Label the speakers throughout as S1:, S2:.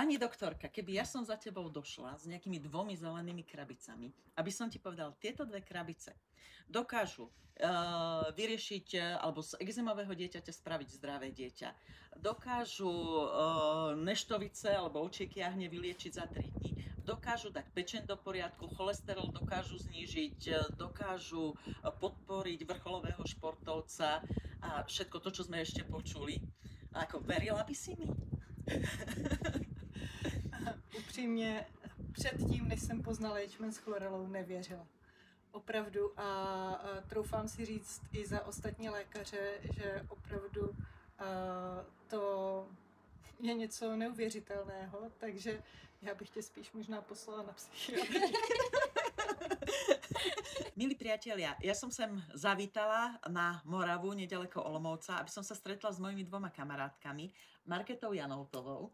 S1: pani doktorka, keby ja som za tebou došla s nejakými dvomi zelenými krabicami, aby som ti povedal, tieto dve krabice dokážu uh, vyriešiť, eh, alebo z exémového dieťaťa spraviť zdravé dieťa, dokážu uh, neštovice alebo očieky jahne vyliečiť za 3 dní, dokážu dať pečen do poriadku, cholesterol dokážu znížiť, dokážu podporiť vrcholového športovca a všetko to, čo sme ešte počuli. Ako verila by si mi?
S2: Upřímně, předtím, než jsem poznala ječmen s chlorelou, nevěřila. Opravdu a, a troufám si říct i za ostatní lékaře, že opravdu a, to je něco neuvěřitelného, takže já bych tě spíš možná poslala na psychiatrii.
S1: Milí priatelia, ja som sem zavítala na Moravu, nedaleko Olomouca, aby som sa stretla s mojimi dvoma kamarátkami, Marketou Janoutovou,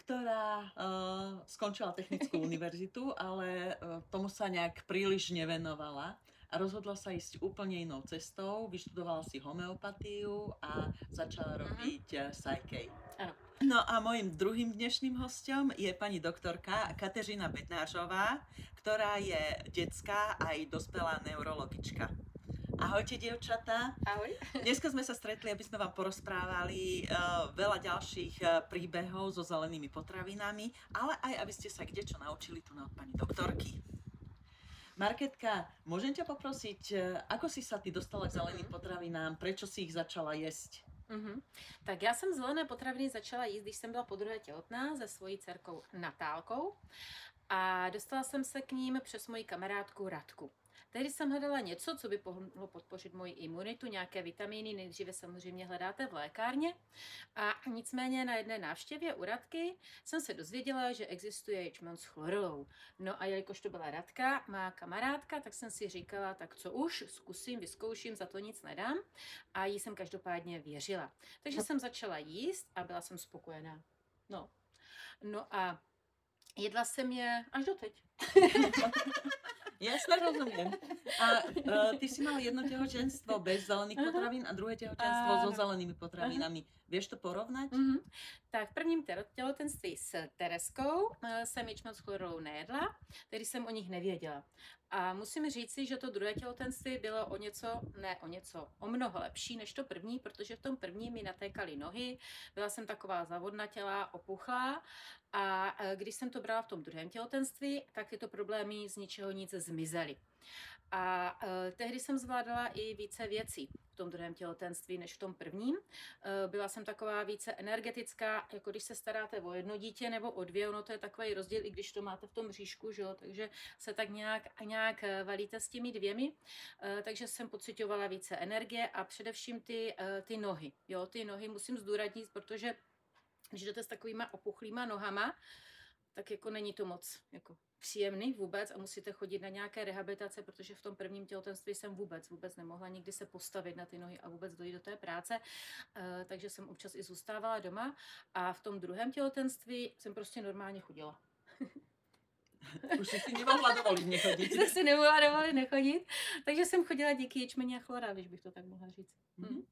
S1: ktorá uh, skončila technickú univerzitu, ale uh, tomu sa nejak príliš nevenovala a rozhodla sa ísť úplne inou cestou, vyštudovala si homeopatiu a začala mhm. robiť uh, Psyche. No a mojim druhým dnešným hostom je pani doktorka Kateřina Bednářová, ktorá je detská aj dospelá neurologička. Ahojte, dievčatá.
S3: Ahoj.
S1: Dneska sme sa stretli, aby sme vám porozprávali uh, veľa ďalších uh, príbehov so zelenými potravinami, ale aj aby ste sa kde čo naučili tu na od pani doktorky. Marketka, môžem ťa poprosiť, uh, ako si sa ty dostala k zeleným potravinám, prečo si ich začala jesť?
S3: Mm-hmm. Tak já jsem zelené potraviny začala jíst, když jsem byla po druhé těhotná se svojí dcerkou Natálkou a dostala jsem se k ním přes moji kamarádku Radku. Tehdy jsem hledala něco, co by mohlo podpořit moji imunitu, nějaké vitamíny, nejdříve samozřejmě hledáte v lékárně. A nicméně na jedné návštěvě u Radky jsem se dozvěděla, že existuje ječmen s chlorelou. No a jelikož to byla Radka, má kamarádka, tak jsem si říkala, tak co už, zkusím, vyzkouším, za to nic nedám. A jí jsem každopádně věřila. Takže jsem začala jíst a byla jsem spokojená. No, no a jedla jsem je až do teď.
S1: Jasne, rozumiem. A uh, ty si mal jedno tehotenstvo bez zelených potravín a druhé tehotenstvo so zelenými potravinami. Vieš to porovnať?
S3: Mm-hmm. Tak v prvním těhotenství s Tereskou uh, jsem ječmen s chlorolou nejedla, tedy jsem o nich nevěděla. A musím říci, že to druhé těhotenství bylo o něco, ne o něco, o mnoho lepší než to první, protože v tom prvním mi natékaly nohy, byla jsem taková zavodnatělá, opuchlá a e, když jsem to brala v tom druhém těhotenství, tak tyto problémy z ničeho nic zmizely. A uh, tehdy jsem zvládala i více věcí v tom druhém těhotenství než v tom prvním. Uh, byla jsem taková více energetická, jako když se staráte o jedno dítě nebo o dvě, ono to je takový rozdíl, i když to máte v tom bříšku, že jo? takže se tak nějak, nějak valíte s těmi dvěmi. Takže jsem pocitovala více energie a především ty, ty nohy. Jo? Ty nohy musím zdůraznit, protože když jdete s takovýma opuchlýma nohama, tak jako není to moc jako příjemný vůbec a musíte chodit na nějaké rehabilitace, protože v tom prvním těhotenství jsem vůbec, vůbec nemohla nikdy se postavit na ty nohy a vůbec dojít do té práce, uh, takže jsem občas i zůstávala doma a v tom druhém těhotenství jsem prostě normálně chodila.
S1: Už si nemohla dovolit nechodit.
S3: Jsem si nemohla dovolit nechodit, takže jsem chodila díky ječmeni a chlora, když bych to tak mohla říct. Mm-hmm.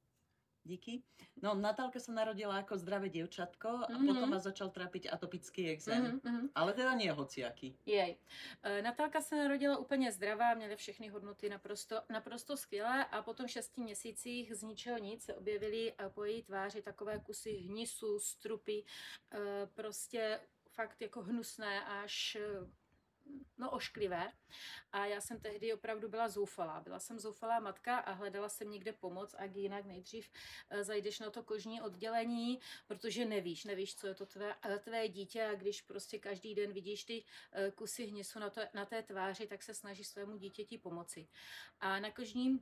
S1: Díky. No, Natálka sa narodila ako zdravé dievčatko a mm-hmm. potom ma začal trápiť atopický exém. Mm-hmm. Ale teda nie hociaký.
S3: Jej. E, Natálka se narodila úplně zdravá, měly všechny hodnoty naprosto, naprosto skvělé a po tom šesti měsících z ničeho nic se objevily e, po její tváři takové kusy hnisu, strupy, e, prostě fakt jako hnusné až no, ošklivé. A já jsem tehdy opravdu byla zoufalá. Byla jsem zoufalá matka a hledala jsem někde pomoc a jinak nejdřív eh, zajdeš na to kožní oddělení, protože nevíš, nevíš, co je to tvé, eh, tvé dítě a když prostě každý den vidíš ty eh, kusy hnisu na, to, na té tváři, tak se snažíš svému dítěti pomoci. A na kožním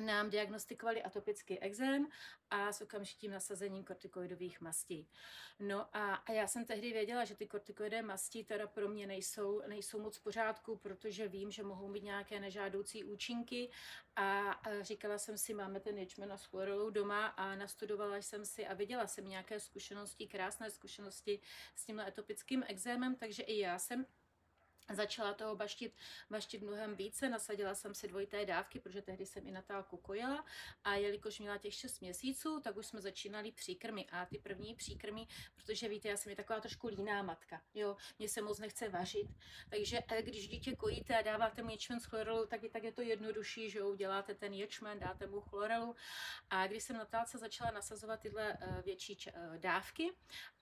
S3: nám diagnostikovali atopický exém a s okamžitým nasazením kortikoidových mastí. No a, a já jsem tehdy věděla, že ty kortikoidové masti teda pro mě nejsou, nejsou moc v pořádku, protože vím, že mohou mít nějaké nežádoucí účinky a, a říkala jsem si, máme ten ječmen s chlorolou doma a nastudovala jsem si a viděla jsem nějaké zkušenosti, krásné zkušenosti s tímhle atopickým exémem, takže i já jsem začala toho baštit, baštit mnohem více, nasadila jsem si dvojité dávky, protože tehdy jsem i Natálku kojila a jelikož měla těch 6 měsíců, tak už jsme začínali příkrmy. A ty první příkrmy, protože víte, já jsem je taková trošku líná matka, jo, mě se moc nechce vařit, takže eh, když dítě kojíte a dáváte mu ječmen s chlorelou, tak, je, tak je to jednodušší, že jo, děláte ten ječmen, dáte mu chlorelu. A když jsem Natálce začala nasazovat tyhle uh, větší uh, dávky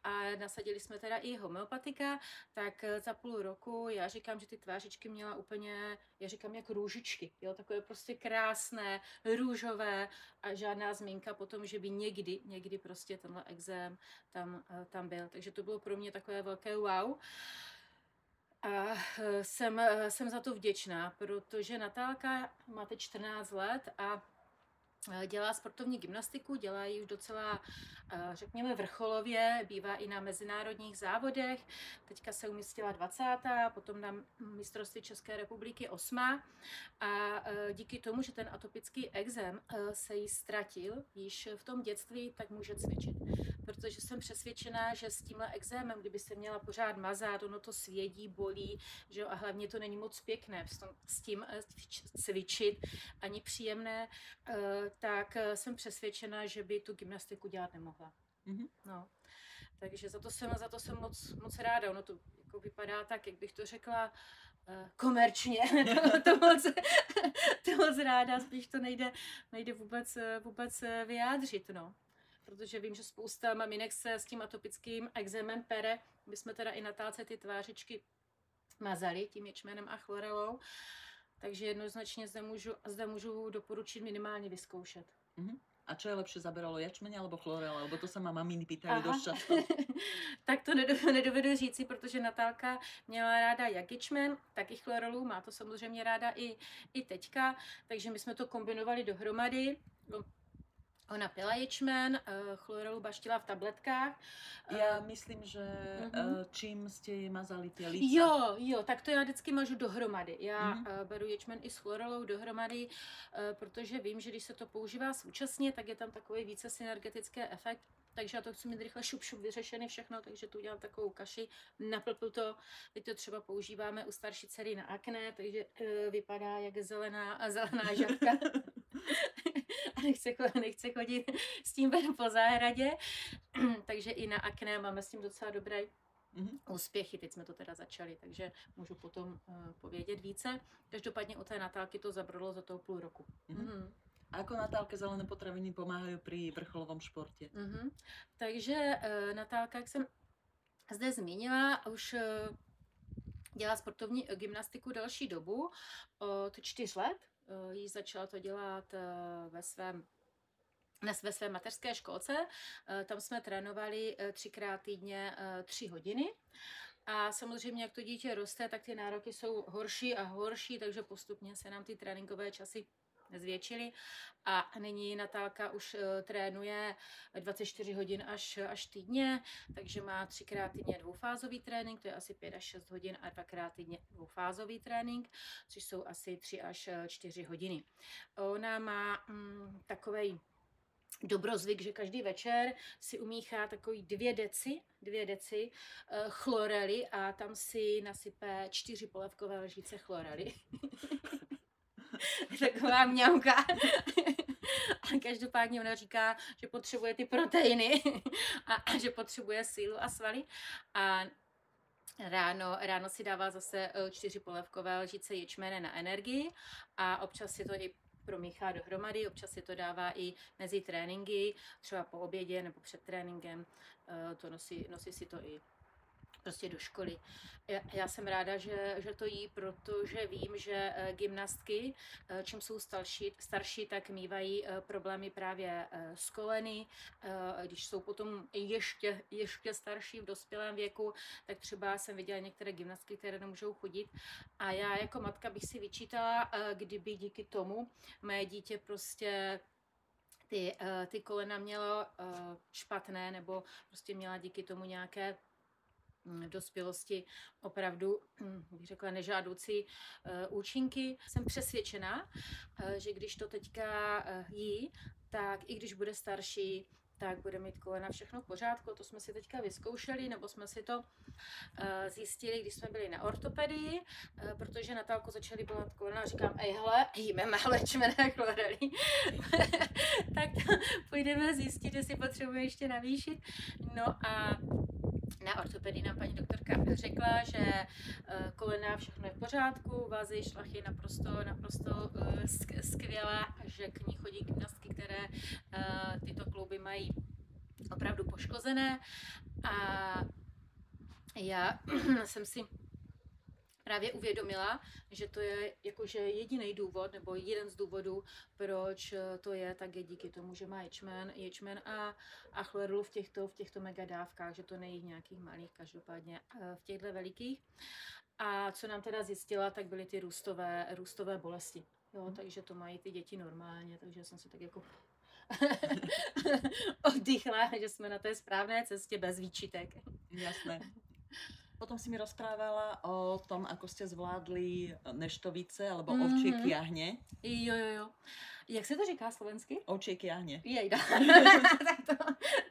S3: a nasadili jsme teda i homeopatika, tak za půl roku já říkám, že ty tvářičky měla úplně, já říkám, jak růžičky, jo, takové prostě krásné, růžové a žádná zmínka potom, že by někdy, někdy prostě tenhle exém tam, tam byl. Takže to bylo pro mě takové velké wow. A jsem, jsem za to vděčná, protože Natálka má teď 14 let a dělá sportovní gymnastiku, dělá ji už docela, řekněme, vrcholově, bývá i na mezinárodních závodech. Teďka se umístila 20. potom na mistrovství České republiky 8. A díky tomu, že ten atopický exém se jí ztratil již v tom dětství, tak může cvičit. Protože jsem přesvědčená, že s tímhle exémem, kdyby se měla pořád mazat, ono to svědí, bolí, že jo, a hlavně to není moc pěkné s tím cvičit, ani příjemné, tak eh, jsem přesvědčena, že by tu gymnastiku dělat nemohla. Mm-hmm. No. Takže za to jsem, za to jsem moc, moc ráda. Ono to jako vypadá tak, jak bych to řekla, komerčně. to, to, moc, to moc ráda, spíš to nejde, nejde vůbec, eh, vůbec vyjádřit. No. Protože vím, že spousta maminek se s tím atopickým exémem pere. My jsme teda i Natálce ty tvářičky mazali tím ječmenem a chlorelou. Takže jednoznačně zde můžu, zde můžu doporučit minimálně vyzkoušet.
S1: Mm-hmm. A čo je lepšie, zaberalo jačmeň alebo chlorela? Lebo to se má maminy pýtají dost často.
S3: tak to nedovedu, nedovedu říci, protože Natálka měla ráda jak ječmen, tak i chlorelu, má to samozřejmě ráda i, i teďka, takže my jsme to kombinovali dohromady. Ona pila ječmen, eh, chlorelu baštila v tabletkách.
S1: Já myslím, že uh-huh. čím jste ji mazali ty líce?
S3: Jo, jo, tak to já vždycky mažu dohromady. Já uh-huh. beru ječmen i s chlorelou dohromady, protože vím, že když se to používá současně, tak je tam takový více synergetický efekt. Takže já to chci mít rychle šup, šup vyřešený všechno, takže tu udělám takovou kaši, naplpu to. Teď to třeba používáme u starší dcery na akné, takže vypadá jak zelená, zelená žabka. a nechce, nechce chodit s tím ven po zahradě. takže i na akné máme s tím docela dobré mm-hmm. úspěchy. Teď jsme to teda začali, takže můžu potom uh, povědět více. Každopádně u té Natálky to zabrodlo za toho půl roku. Mm-hmm. Mm-hmm.
S1: A ako Natálke zelené potraviny pomáhají při vrcholovom športě?
S3: Mm-hmm. Takže uh, Natálka, jak jsem zde zmínila, už uh, dělá sportovní gymnastiku další dobu, od čtyř let. Uh, jí začala to dělat uh, ve svém ve své mateřské školce. Tam jsme trénovali třikrát týdně tři hodiny. A samozřejmě, jak to dítě roste, tak ty nároky jsou horší a horší, takže postupně se nám ty tréninkové časy zvětšili a nyní Natálka už uh, trénuje 24 hodin až, až týdně, takže má třikrát týdně dvoufázový trénink, to je asi 5 až 6 hodin a dvakrát týdně dvoufázový trénink, což jsou asi 3 až 4 hodiny. Ona má mm, takovej dobrozvyk, že každý večer si umíchá takový dvě deci, dvě deci uh, chlorely a tam si nasype čtyři polevkové lžíce chlorely. taková mňamka. A každopádně ona říká, že potřebuje ty proteiny a, a že potřebuje sílu a svaly. A Ráno, ráno si dává zase eh, čtyři polevkové lžice ječmene na energii a občas si to i promíchá dohromady, občas si to dává i mezi tréninky, třeba po obědě nebo před tréninkem, eh, to nosí, nosí si to i prostě do školy. Já, já jsem ráda, že, že to jí, protože vím, že eh, gymnastky, eh, čím jsou starší, starší tak mývají eh, problémy právě s koleny. Když jsou potom ještě, ještě starší v dospělém věku, tak třeba jsem viděla některé gymnastky, které nemůžou chodit. A já jako matka bych si vyčítala, kdyby díky tomu mé dítě prostě ty, ty kolena mělo špatné nebo prostě měla díky tomu nějaké v dospělosti opravdu, bych řekla, nežádoucí eh, účinky. Jsem přesvědčená, eh, že když to teďka eh, jí, tak i když bude starší, tak bude mít kolena všechno v pořádku. To jsme si teďka vyzkoušeli, nebo jsme si to zjistili, když jsme byli na ortopedii, protože Natálku začaly bolet kolena a říkám, ej hele, jíme málo čmené chlorely. tak půjdeme zjistit, jestli potřebuje ještě navýšit. No a na ortopedii nám paní doktorka řekla, že uh, kolena všechno je v pořádku, vázy, šlachy naprosto, naprosto uh, skvělé, že k ní chodí gymnastky, které uh, tyto klouby mají opravdu poškozené. A já jsem si právě uvědomila, že to je jakože jediný důvod, nebo jeden z důvodů, proč to je, tak je díky tomu, že má ječmen, ječmen a, a chlorelu v těchto, v těchto megadávkách, že to není nějakých malých, každopádně v těchto velikých. A co nám teda zjistila, tak byly ty růstové, růstové bolesti. Jo, hmm. takže to mají ty děti normálně, takže jsem se tak jako oddychla, že jsme na té správné cestě bez výčitek.
S1: Jasné. Potom si mi rozprávala o tom, ako ste zvládli neštovice alebo mm-hmm. ovčie kiahne.
S3: Jo, jo, jo. Jak se to říká slovensky?
S1: Ovčie kiahne.
S3: Jejda. tak to,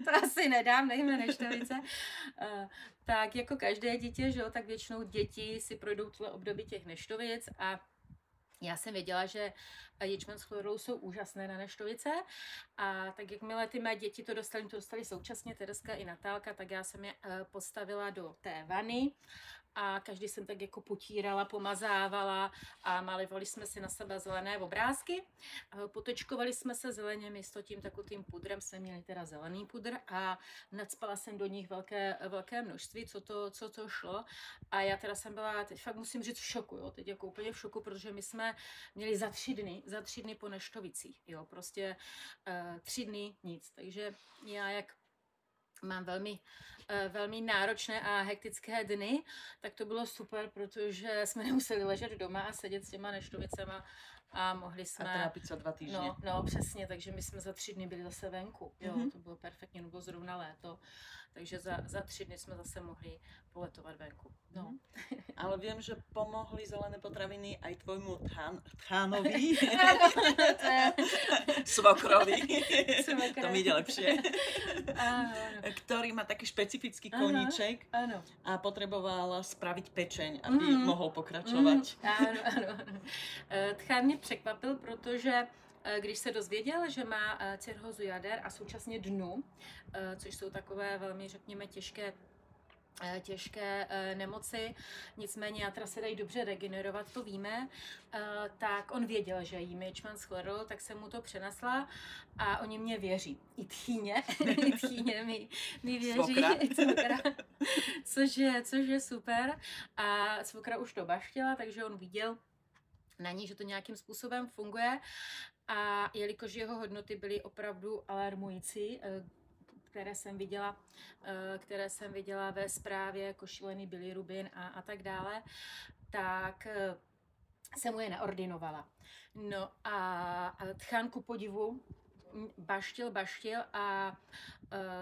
S3: to asi nedám, nejme neštovice. Uh, tak jako každé dítě, že jo, tak většinou děti si projdou tohle období těch neštovic a já jsem věděla, že ječmen s chlorou jsou úžasné na neštovice. A tak jakmile ty mé děti to dostali, to dostali současně, Tereska i Natálka, tak já jsem je eh, postavila do té vany a každý jsem tak jako potírala, pomazávala a malovali jsme si na sebe zelené obrázky. Potečkovali jsme se zeleně, místo tím takovým pudrem jsme měli teda zelený pudr a nadspala jsem do nich velké, velké množství, co to, co to šlo. A já teda jsem byla, teď fakt musím říct v šoku, jo, teď jako úplně v šoku, protože my jsme měli za tři dny, za tři dny po neštovicích, jo, prostě uh, tři dny nic. Takže já jak mám velmi, uh, velmi náročné a hektické dny, tak to bylo super, protože jsme nemuseli ležet doma a sedět s těma neštovicema a mohli jsme...
S1: A trápit se dva týdny.
S3: No, no, přesně, takže my jsme za tři dny byli zase venku, jo, mm-hmm. to bylo perfektně, no bylo zrovna léto, takže za, za tři dny jsme zase mohli poletovat venku. No. Mm.
S1: Ale vím, že pomohly zelené potraviny aj tvojmu tchán, tchánovi. Svokrovi. to mi ide lepšie. Ktorý má taký špecifický koníček
S3: ano.
S1: a potreboval spraviť pečeň, aby mm. mohl pokračovat.
S3: Mm. Ano, ano, ano. E, tchán mě překvapil, protože když se dozvěděl, že má e, cirhózu jader a současně dnu, což jsou takové velmi, řekněme, těžké Eh, těžké eh, nemoci, nicméně játra se dají dobře regenerovat, to víme, eh, tak on věděl, že jí Mitchman schledl, tak jsem mu to přenesla a oni mě věří. I tchýně, i tchýně mi, mi věří. Svokra. což, je, což je super. A svokra už to baštila, takže on viděl na ní, že to nějakým způsobem funguje. A jelikož jeho hodnoty byly opravdu alarmující, které jsem viděla, eh, které jsem viděla ve zprávě, jako šílený bilirubin a, a tak dále, tak eh, jsem mu je neordinovala. No a tchánku podivu baštil, baštil a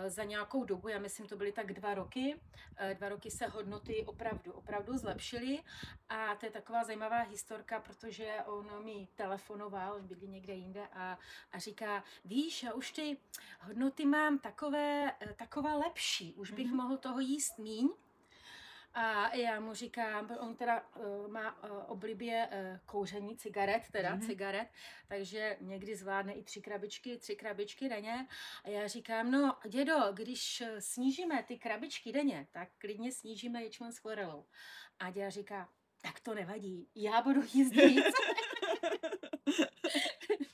S3: za nějakou dobu, já myslím, to byly tak dva roky, uh, dva roky se hodnoty opravdu, opravdu zlepšily a to je taková zajímavá historka, protože on mi telefonoval, on bydlí někde jinde a, a říká, víš, já už ty hodnoty mám takové, uh, takové lepší, už bych mm-hmm. mohl toho jíst míň, a já mu říkám, on teda uh, má uh, oblibě uh, kouření cigaret, teda mm-hmm. cigaret, takže někdy zvládne i tři krabičky, tři krabičky denně. A já říkám, no dědo, když snížíme ty krabičky denně, tak klidně snížíme ječmen s chlorelou. A děda říká, tak to nevadí, já budu jíst víc.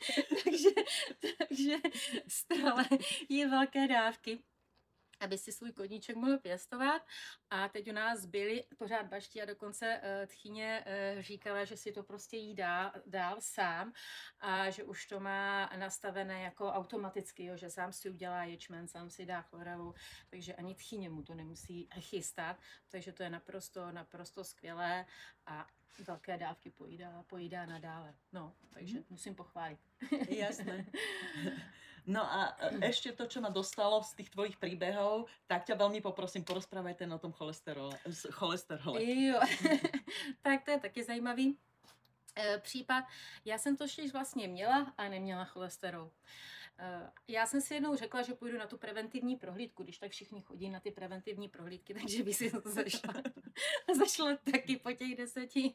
S3: takže, takže stále je velké dávky aby si svůj koníček mohl pěstovat. A teď u nás byli pořád bašti a dokonce uh, tchyně uh, říkala, že si to prostě jí dá, dál sám a že už to má nastavené jako automaticky, jo, že sám si udělá ječmen, sám si dá chlorelu, takže ani tchyně mu to nemusí chystat, takže to je naprosto, naprosto skvělé a velké dávky pojídá, pojídá nadále. No, takže mm. musím pochválit.
S1: Jasné. No a e, ešte to, čo ma dostalo z tých tvojich príbehov, tak ťa veľmi poprosím, porozprávajte o tom cholesterole. cholesterole.
S3: Jo, tak to je taky zajímavý e, případ. Já jsem to ještě vlastně měla a neměla cholesterol. Eh, Já jsem si jednou řekla, že půjdu na tu preventivní prohlídku, když tak všichni chodí na ty preventivní prohlídky, takže by si to zašla. zašla taky po těch deseti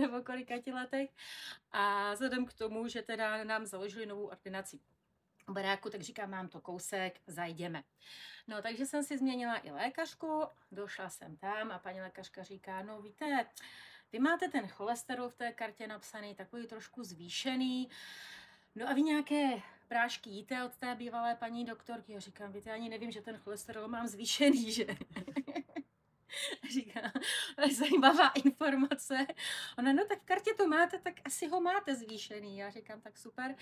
S3: nebo kolikati letech. A vzhledem k tomu, že teda nám založili novou ordinaci baráku, tak říkám, mám to kousek, zajdeme. No, takže jsem si změnila i lékařku, došla jsem tam a paní lékařka říká, no víte, vy máte ten cholesterol v té kartě napsaný, takový trošku zvýšený, no a vy nějaké prášky jíte od té bývalé paní doktorky? Já říkám, víte, ani nevím, že ten cholesterol mám zvýšený, že? Říká, zajímavá informace. Ona, no tak v kartě to máte, tak asi ho máte zvýšený. Já říkám, tak super.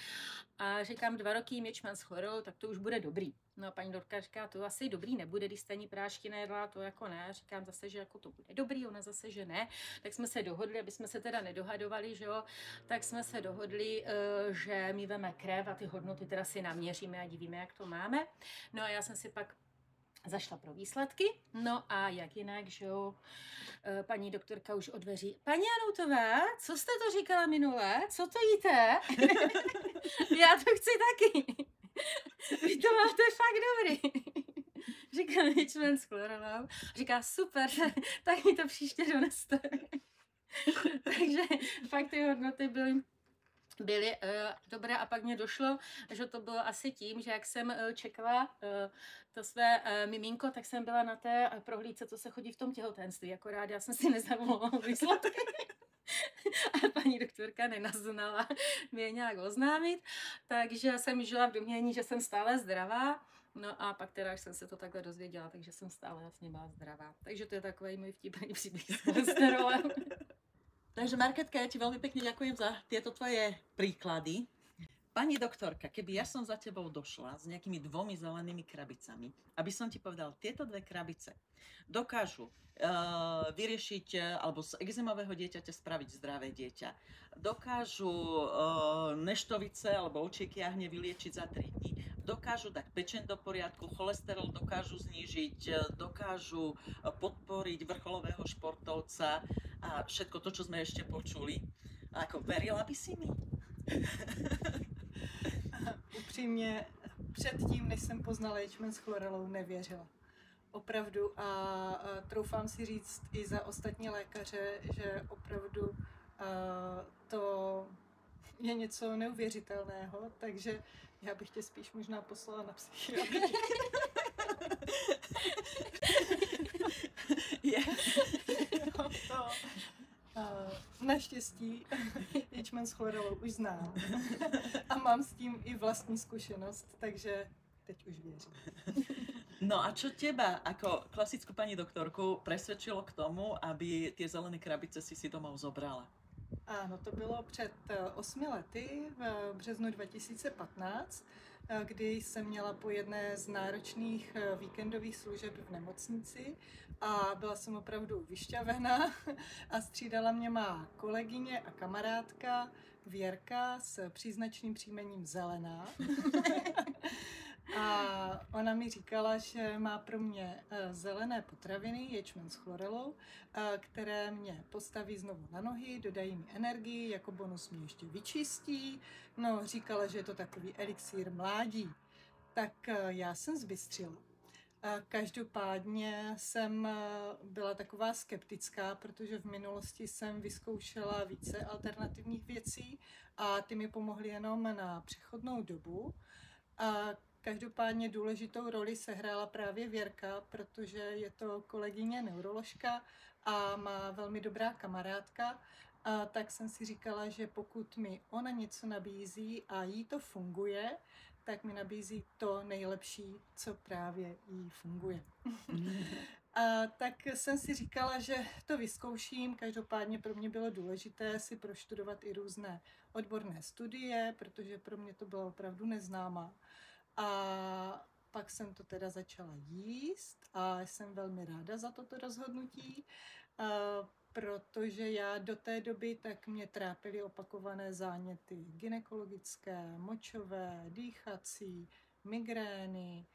S3: A říkám, dva roky měčman schoril, tak to už bude dobrý. No a paní doktorka říká, to asi dobrý nebude, když jste ani prášky nejedla, to jako ne. Říkám zase, že jako to bude dobrý, ona zase, že ne. Tak jsme se dohodli, aby jsme se teda nedohadovali, že jo, tak jsme se dohodli, eh, že my veme krev a ty hodnoty teda si naměříme a divíme, jak to máme. No a já jsem si pak zašla pro výsledky. No a jak jinak, že jo, eh, paní doktorka už od dveří. Paní Anoutová, co jste to říkala minule? Co to jíte? Já to chci taky. Vy to máte fakt dobrý. Říká Mitchman s chlorovou. Říká, super, tak mi to příště doneste. Takže fakt ty hodnoty byly byly uh, dobré a pak mě došlo, že to bylo asi tím, že jak jsem uh, čekala uh, to své uh, miminko, tak jsem byla na té uh, prohlídce, co se chodí v tom těhotenství, akorát já jsem si nezavolala výsledky. a paní doktorka nenaznala mě nějak oznámit, takže jsem žila v domění, že jsem stále zdravá. No a pak teda, jsem se to takhle dozvěděla, takže jsem stále vlastně byla zdravá. Takže to je takový můj vtipný příběh s.
S1: Takže Marketka, ja ti veľmi pekne ďakujem za tieto tvoje príklady. Pani doktorka, keby ja som za tebou došla s nejakými dvomi zelenými krabicami, aby som ti povedal, tieto dve krabice dokážu uh, vyriešiť, eh, alebo z exémového dieťaťa spraviť zdravé dieťa, dokážu uh, neštovice alebo očieky jahne vyliečiť za 3 dní, dokážu dať pečen do poriadku, cholesterol dokážu znížiť, eh, dokážu podporiť vrcholového športovca a všetko to, čo sme ešte počuli. A ako verila by si mi?
S2: Upřímně, předtím, než jsem poznala ječmen s chlorelou, nevěřila. Opravdu a, a troufám si říct i za ostatní lékaře, že opravdu a, to je něco neuvěřitelného, takže já bych tě spíš možná poslala na psychiatrii.
S1: Je.
S2: To, naštěstí ječmen s chlorelou už znám a mám s tím i vlastní zkušenost, takže teď už věřím.
S1: No a čo teba ako klasickú pani doktorku presvedčilo k tomu, aby tie zelené krabice si si domov zobrala?
S2: Ano, to bylo před eh, osmi lety, v březnu 2015, eh, kdy jsem měla po jedné z náročných eh, víkendových služeb v nemocnici a byla jsem opravdu vyšťavená a střídala mě má kolegyně a kamarádka Věrka s příznačným příjmením Zelená. A ona mi říkala, že má pro mě eh, zelené potraviny, ječmen s chlorelou, eh, které mě postaví znovu na nohy, dodají mi energii, jako bonus mě ještě vyčistí. No, říkala, že je to takový elixír mládí. Tak eh, já jsem zbystřila. Každopádně jsem byla taková skeptická, protože v minulosti jsem vyzkoušela více alternativních věcí a ty mi pomohly jenom na přechodnou dobu. Každopádně důležitou roli sehrála právě Věrka, protože je to kolegyně neuroložka a má velmi dobrá kamarádka. A tak jsem si říkala, že pokud mi ona něco nabízí a jí to funguje, tak mi nabízí to nejlepší, co právě jí funguje. A tak jsem si říkala, že to vyzkouším. Každopádně pro mě bylo důležité si proštudovat i různé odborné studie, protože pro mě to bylo opravdu neznámá. A pak jsem to teda začala jíst a jsem velmi ráda za toto rozhodnutí, a protože já do té doby tak mě trápily opakované záněty gynekologické, močové, dýchací, migrény.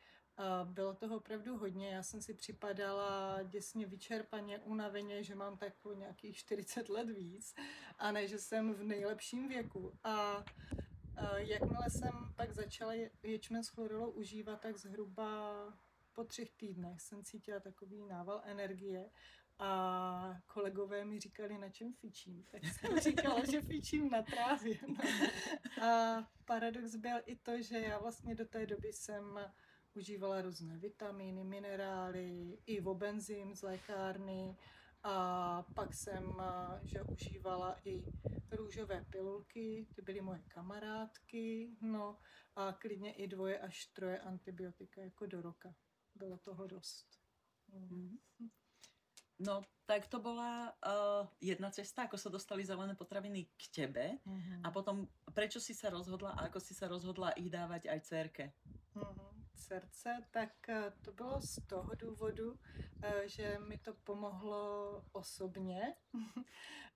S2: Bylo toho opravdu hodně. Já jsem si připadala děsně vyčerpaně, unaveně, že mám tak o nějakých 40 let víc a ne, že jsem v nejlepším věku. A Eh, Jakmile jsem pak začala je- ječmen s chlorelou užívat, tak zhruba po třech týdnech jsem cítila takový nával energie a kolegové mi říkali, na čem fičím. Tak jsem říkala, že fičím na trávě. No. A paradox byl i to, že já vlastně do té doby jsem užívala různé vitamíny, minerály, i vobenzym z lékárny a pak jsem a, že užívala i růžové pilulky, ty byly moje kamarádky, no a klidně i dvoje až troje antibiotika jako do roka. Bylo toho dost. Mm.
S1: No, tak to bola uh, jedna cesta, ako sa dostali zelené potraviny k tebe.
S2: Mhm.
S1: A potom, prečo si sa rozhodla a ako si sa rozhodla ich dávať aj dcerke?
S2: Mhm, srdce, tak eh, to bylo z toho důvodu, eh, že mi to pomohlo osobně.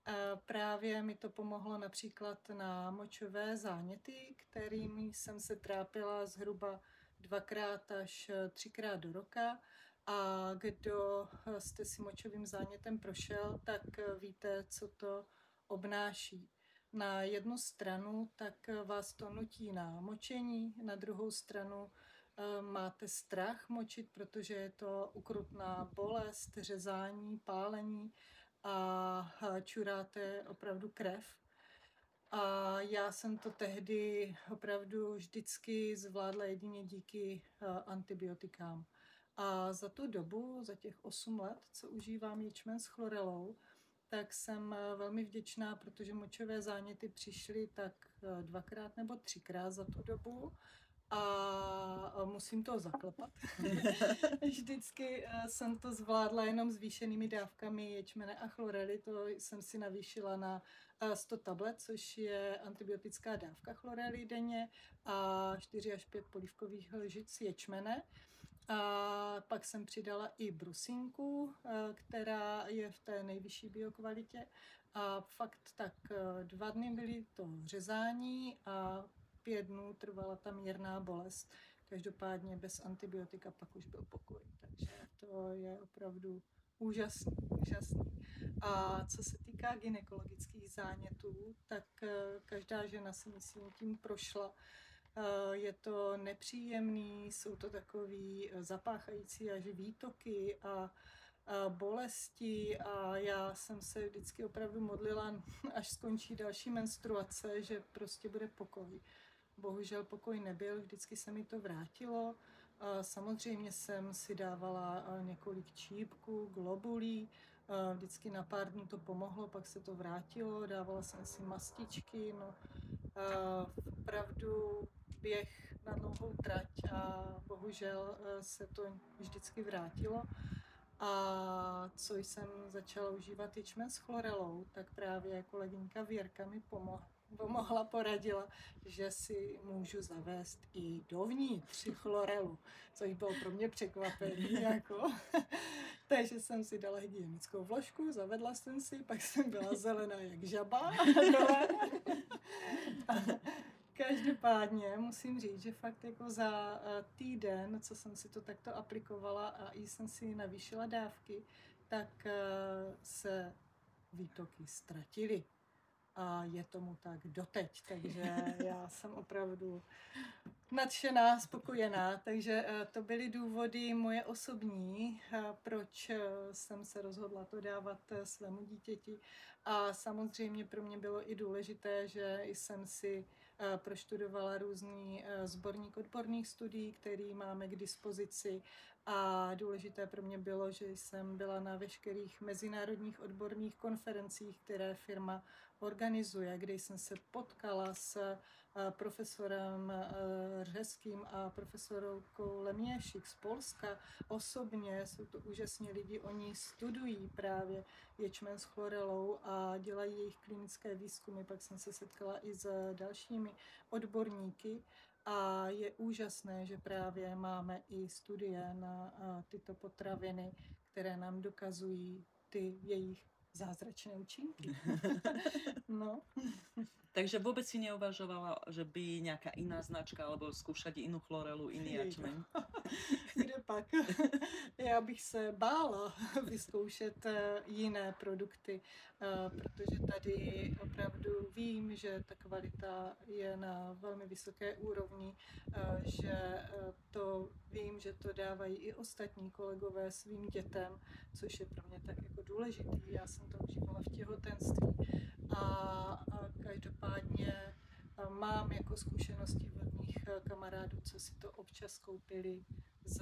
S2: Eh, Právě mi to pomohlo například na močové záněty, kterými jsem se trápila zhruba dvakrát až třikrát do roka. A kdo jste si močovým zánětem prošel, tak víte, co to obnáší. Na jednu stranu tak vás to nutí na močení, na druhou stranu máte strach močit, protože je to ukrutná bolest, řezání, pálení a eh, čuráte opravdu krev. A já jsem to tehdy opravdu vždycky zvládla jedině díky eh, antibiotikám. A za tu dobu, za těch 8 let, co užívám ječmen s chlorelou, tak jsem eh, velmi vděčná, protože močové záněty přišly tak eh, dvakrát nebo třikrát za tu dobu a musím to zaklepat. Vždycky eh, jsem to zvládla jenom zvýšenými dávkami ječmene a chlorely, to jsem si navýšila na eh, 100 tablet, což je antibiotická dávka chlorely denně a 4 až 5 polívkových lžic ječmene. A pak jsem přidala i brusinku, eh, která je v té nejvyšší biokvalitě. A fakt tak eh, dva dny byly to řezání a pět dnů trvala ta mírná bolest. Každopádně bez antibiotika pak už byl pokoj. Takže to je opravdu úžasný, úžasný. A co se týká gynekologických zánětů, tak eh, každá žena si myslím tím prošla. Eh, Je to nepříjemný, jsou to takový eh, zapáchající až výtoky a, a bolesti a já jsem se vždycky opravdu modlila, až skončí další menstruace, že prostě bude pokoj. Bohužel pokoj nebyl, vždycky se mi to vrátilo. Samozřejmě jsem si dávala několik čípků, globulí, vždycky na pár dnů to pomohlo, pak se to vrátilo, dávala jsem si mastičky, no. Opravdu běh na dlouhou trať a bohužel eh, se to vždycky vrátilo. A co jsem začala užívat ječmen s chlorelou, tak právě kolegyňka Věrka mi pomohla pomohla, poradila, že si můžu zavést i dovnitř chlorelu, což bylo pro mě překvapení. Jako. Takže jsem si dala hygienickou vložku, zavedla jsem si, pak jsem byla zelená jak žaba. Každopádně musím říct, že fakt jako za eh, týden, co jsem si to takto aplikovala a i jsem si navýšila dávky, tak eh, se výtoky ztratily. A je tomu tak doteď, takže já jsem opravdu nadšená, spokojená. Takže eh, to byly důvody moje osobní, eh, proč eh, jsem se rozhodla to dávat svému dítěti. A samozřejmě pro mě bylo i důležité, že jsem si proštudovala různý sborník odborných studií, který máme k dispozici. A důležité pro mě bylo, že jsem byla na veškerých mezinárodních odborných konferencích, které firma organizuje, kde jsem se potkala s eh, profesorem eh, Řeským a profesorkou Leměšik z Polska osobně. Jsou to úžasní lidi, oni studují právě ječmen s chlorelou a dělají jejich klinické výzkumy. Pak jsem se setkala i s dalšími odborníky a je úžasné, že právě máme i studie na tyto potraviny, které nám dokazují ty jejich zázračné účinky. no.
S1: Takže vôbec si neuvažovala, že by nejaká iná značka alebo skúšať inú chlorelu, iný
S2: Jejda.
S1: jačmeň?
S2: Kde pak? Já bych se bála vyzkoušet eh, jiné produkty, eh, protože tady opravdu vím, že ta kvalita je na velmi vysoké úrovni, eh, že to vím, že to dávají i ostatní kolegové svým dětem, což je pro mě tak jako důležitý. Já jsem to užívala v těhotenství a, a každopádně a mám jako zkušenosti od mých eh, kamarádů, co si to občas koupili z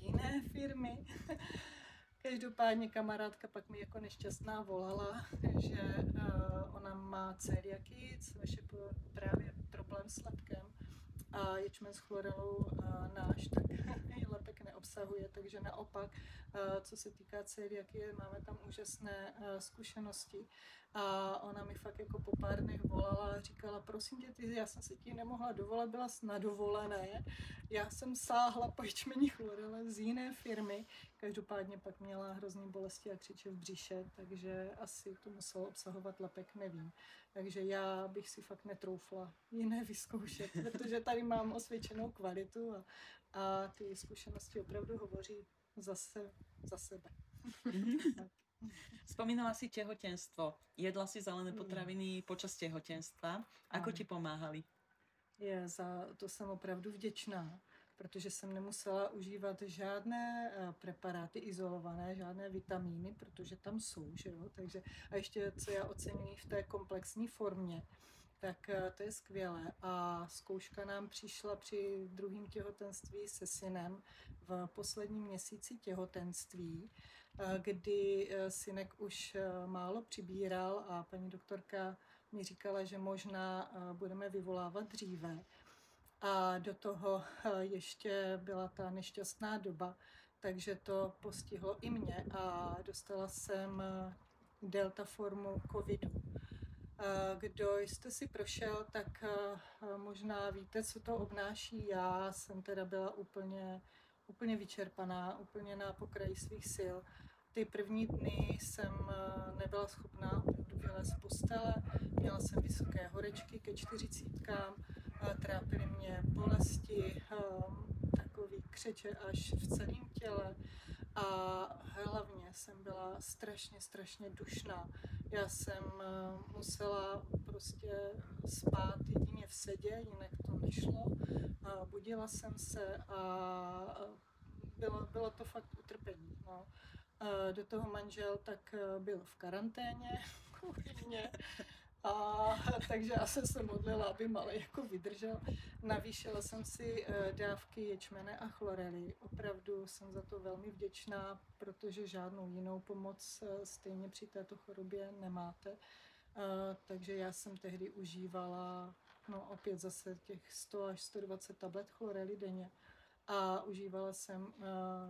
S2: jiné firmy. Každopádně kamarádka pak mi jako nešťastná volala, že uh, ona má celiakii, což je právě problém s lepkem. A ječmen s chlorelou náš tak lepek neobsahuje, takže naopak, uh, co se týká celiakie, máme tam úžasné uh, zkušenosti. A ona mi fakt jako po pár dnech volala a říkala, prosím tě, ty, já jsem se ti nemohla dovolat, byla jsi na dovolené. Já jsem sáhla po ječmení chlorele z jiné firmy. Každopádně pak měla hrozný bolesti a křiče v břiše, takže asi to muselo obsahovat lepek, nevím. Takže já bych si fakt netroufla jiné vyzkoušet, protože tady mám osvědčenou kvalitu a, a ty zkušenosti opravdu hovoří zase za sebe.
S1: Spomínala si tehotenstvo. Jedla si zelené
S2: Mm.
S1: potraviny počas tehotenstva. Ako ti pomáhali?
S2: Je, za to jsem opravdu vděčná, protože jsem nemusela užívat žádné eh, preparáty izolované, žádné vitamíny, protože tam jsou, že jo? Takže, a ještě, co já oceňuji v té komplexní formě, tak eh, to je skvělé. A zkouška nám přišla při druhém těhotenství se synem v posledním měsíci těhotenství, eh, kdy eh, synek už málo přibíral a paní doktorka mi říkala, že možná budeme vyvolávat dříve. A do toho ještě byla ta nešťastná doba, takže to postihlo i mě a dostala jsem delta formu covidu. Eh, Kdo jste si prošel, tak eh, možná víte, co to obnáší. Já jsem teda byla úplně, úplně vyčerpaná, úplně na pokraji svých sil. Ty první dny jsem eh, nebyla schopná opravdu z postele, měla jsem vysoké horečky ke čtyřicítkám, trápily mě bolesti, takový křeče až v celém těle a hlavně jsem byla strašně, strašně dušná. Já jsem eh, musela prostě spát jedině v sedě, jinak to nešlo. Budila jsem se a bylo, bylo to fakt utrpení. No. A do toho manžel tak eh, byl v karanténě kvůli mě. A takže já jsem se modlila, aby malý jako vydržel. Navýšila jsem si eh, dávky ječmene a chlorely. Opravdu jsem za to velmi vděčná, protože žádnou jinou pomoc eh, stejně při této chorobě nemáte. Eh, Takže já jsem tehdy užívala no opět zase těch 100 až 120 tablet chlorely denně. A užívala jsem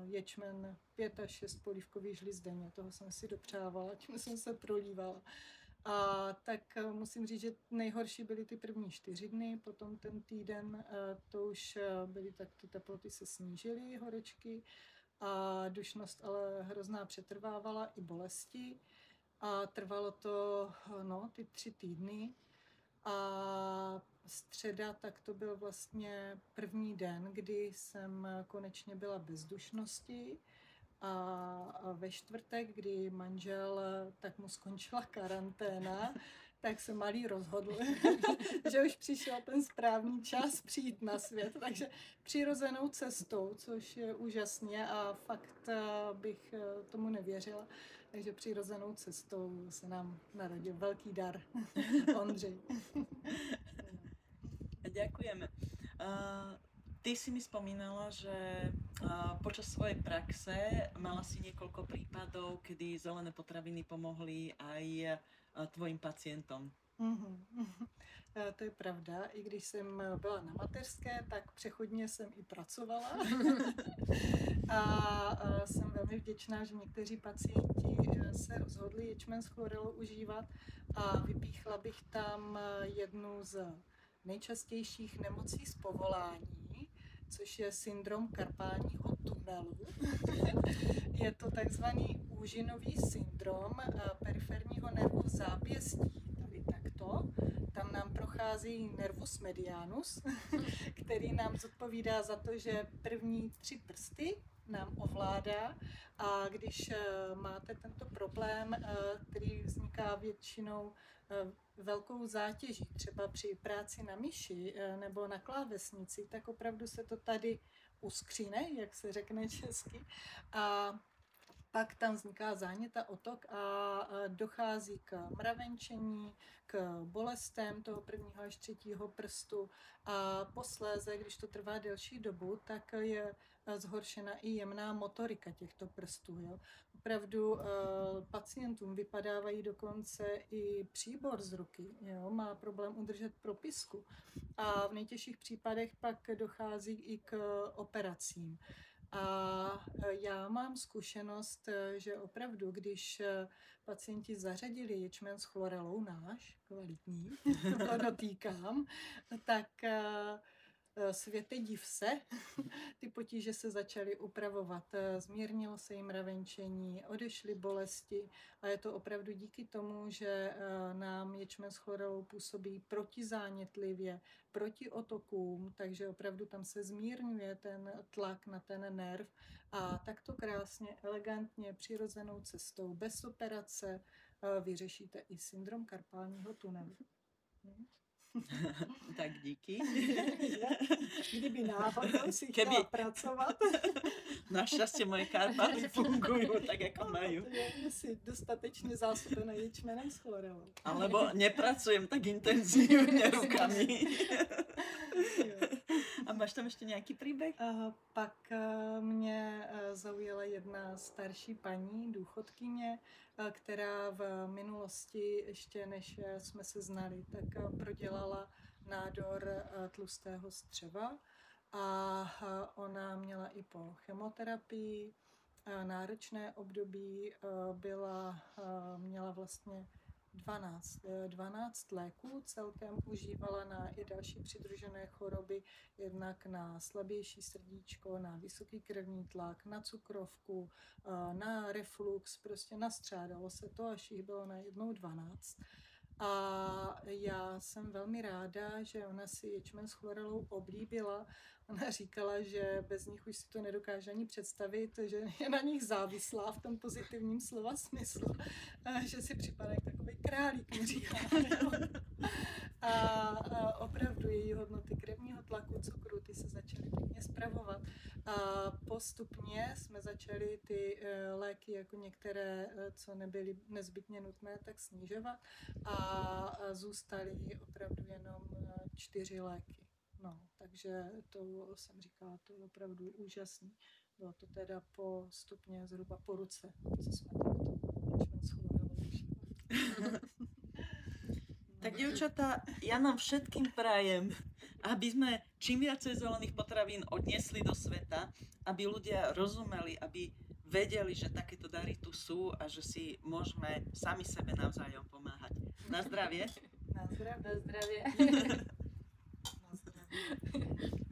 S2: ječmen 5 až 6 polívkových žliz denně. Toho jsem si dopřávala, tím jsem se prolívala. A tak eh, musím říct, že nejhorší byly ty první čtyři dny, potom ten týden eh, to už eh, byly tak, ty teploty se snížily, horečky a dušnost ale hrozná přetrvávala i bolesti. A trvalo to no, ty tři týdny. A středa, tak to byl vlastně první den, kdy jsem konečně byla bez dušnosti a ve čtvrtek, kdy manžel, tak mu skončila karanténa, tak se malý rozhodl, že už přišel ten správný čas přijít na svět, takže přirozenou cestou, což je úžasně a fakt eh, bych eh, tomu nevěřila, takže přirozenou cestou se nám narodil velký dar, Ondřej.
S1: Ďakujeme. Uh, ty si mi spomínala, že uh, počas svojej praxe mala si niekoľko prípadov, kedy zelené potraviny pomohli aj uh, tvojim pacientom.
S2: Mhm. Eh, To je pravda, i když jsem byla na mateřské, tak přechodně jsem i pracovala. a jsem velmi vděčná, že někteří pacienti eh, se rozhodli ječmen s chlorelou užívat a vypíchla bych tam eh, jednu z nejčastějších nemocí z povolání, což je syndrom karpálního tunelu. je to takzvaný užinový syndrom eh, periferního nervu zápěstí, tady takto. Tam nám prochází nervus medianus, který nám zodpovídá za to, že první tři prsty nám ovládá a když eh, máte tento problém, eh, který vzniká většinou velkou zátěží, třeba při práci na myši nebo na klávesnici, tak opravdu se to tady uskříne, jak se řekne česky. A pak tam vzniká záněta, otok a dochází k mravenčení, k bolestem toho prvního až třetího prstu a posléze, když to trvá delší dobu, tak je zhoršena i jemná motorika těchto prstů. Jo. Opravdu e, pacientům vypadávají dokonce i příbor z ruky, jo, má problém udržet propisku a v nejtěžších případech pak dochází i k operacím. A e, já mám zkušenost, e, že opravdu, když pacienti zařadili ječmen s chlorelou náš, kvalitní, to dotýkám, tak Eh, světe div se, ty potíže se začaly upravovat, eh, zmírnilo se jim ravenčení, odešly bolesti a je to opravdu díky tomu, že eh, nám ječmen s chlorelou působí protizánětlivě, proti otokům, takže opravdu tam se zmírňuje ten tlak na ten nerv a takto krásně, elegantně, přirozenou cestou, bez operace vyřešíte i syndrom karpálního tunelu.
S1: Tak díky.
S2: Kdyby náhodou si Keby... chtěla pracovat.
S1: Našťastie moje karpáty fungují tak, jako mají.
S2: Si dostatečně zásobená ječmenem s chlorelou.
S1: Alebo nepracujem tak intenzívne rukami. A máš tam ještě nějaký příběh?
S2: Uh, pak uh, mě uh, zaujala jedna starší paní, důchodkyně, uh, která v minulosti, ještě než jsme se znali, tak uh, prodělala nádor uh, tlustého střeva a uh, ona měla i po chemoterapii náročné období, byla, měla vlastně 12, 12 eh, léků celkem užívala na i další přidružené choroby, jednak na slabější srdíčko, na vysoký krevní tlak, na cukrovku, eh, na reflux, prostě nastřádalo se to, až jich bylo na jednou 12. A já jsem velmi ráda, že ona si ječmen s chlorelou oblíbila. Ona říkala, že bez nich už si to nedokáže ani představit, že je na nich závislá v tom pozitivním slova smyslu, že si připadá jak takový králík, mi říká. A, a opravdu její hodnoty krevního tlaku, cukru, ty se začaly pěkně zpravovat. A postupně jsme začali ty e, léky, jako některé, e, co nebyly nezbytně nutné, tak snižovat a zůstaly opravdu jenom e, čtyři léky. No, takže to jsem říkala, to je opravdu úžasný. Bylo to teda postupně zhruba po ruce, co jsme takto
S1: Tak dievčatá, ja nám všetkým prajem, aby sme čím viacej zelených potravín odnesli do sveta, aby ľudia rozumeli, aby vedeli, že takéto dary tu sú a že si môžeme sami sebe navzájom pomáhať. Na zdravie.
S2: Na zdravie.
S3: Na zdravie.
S2: Na zdravie.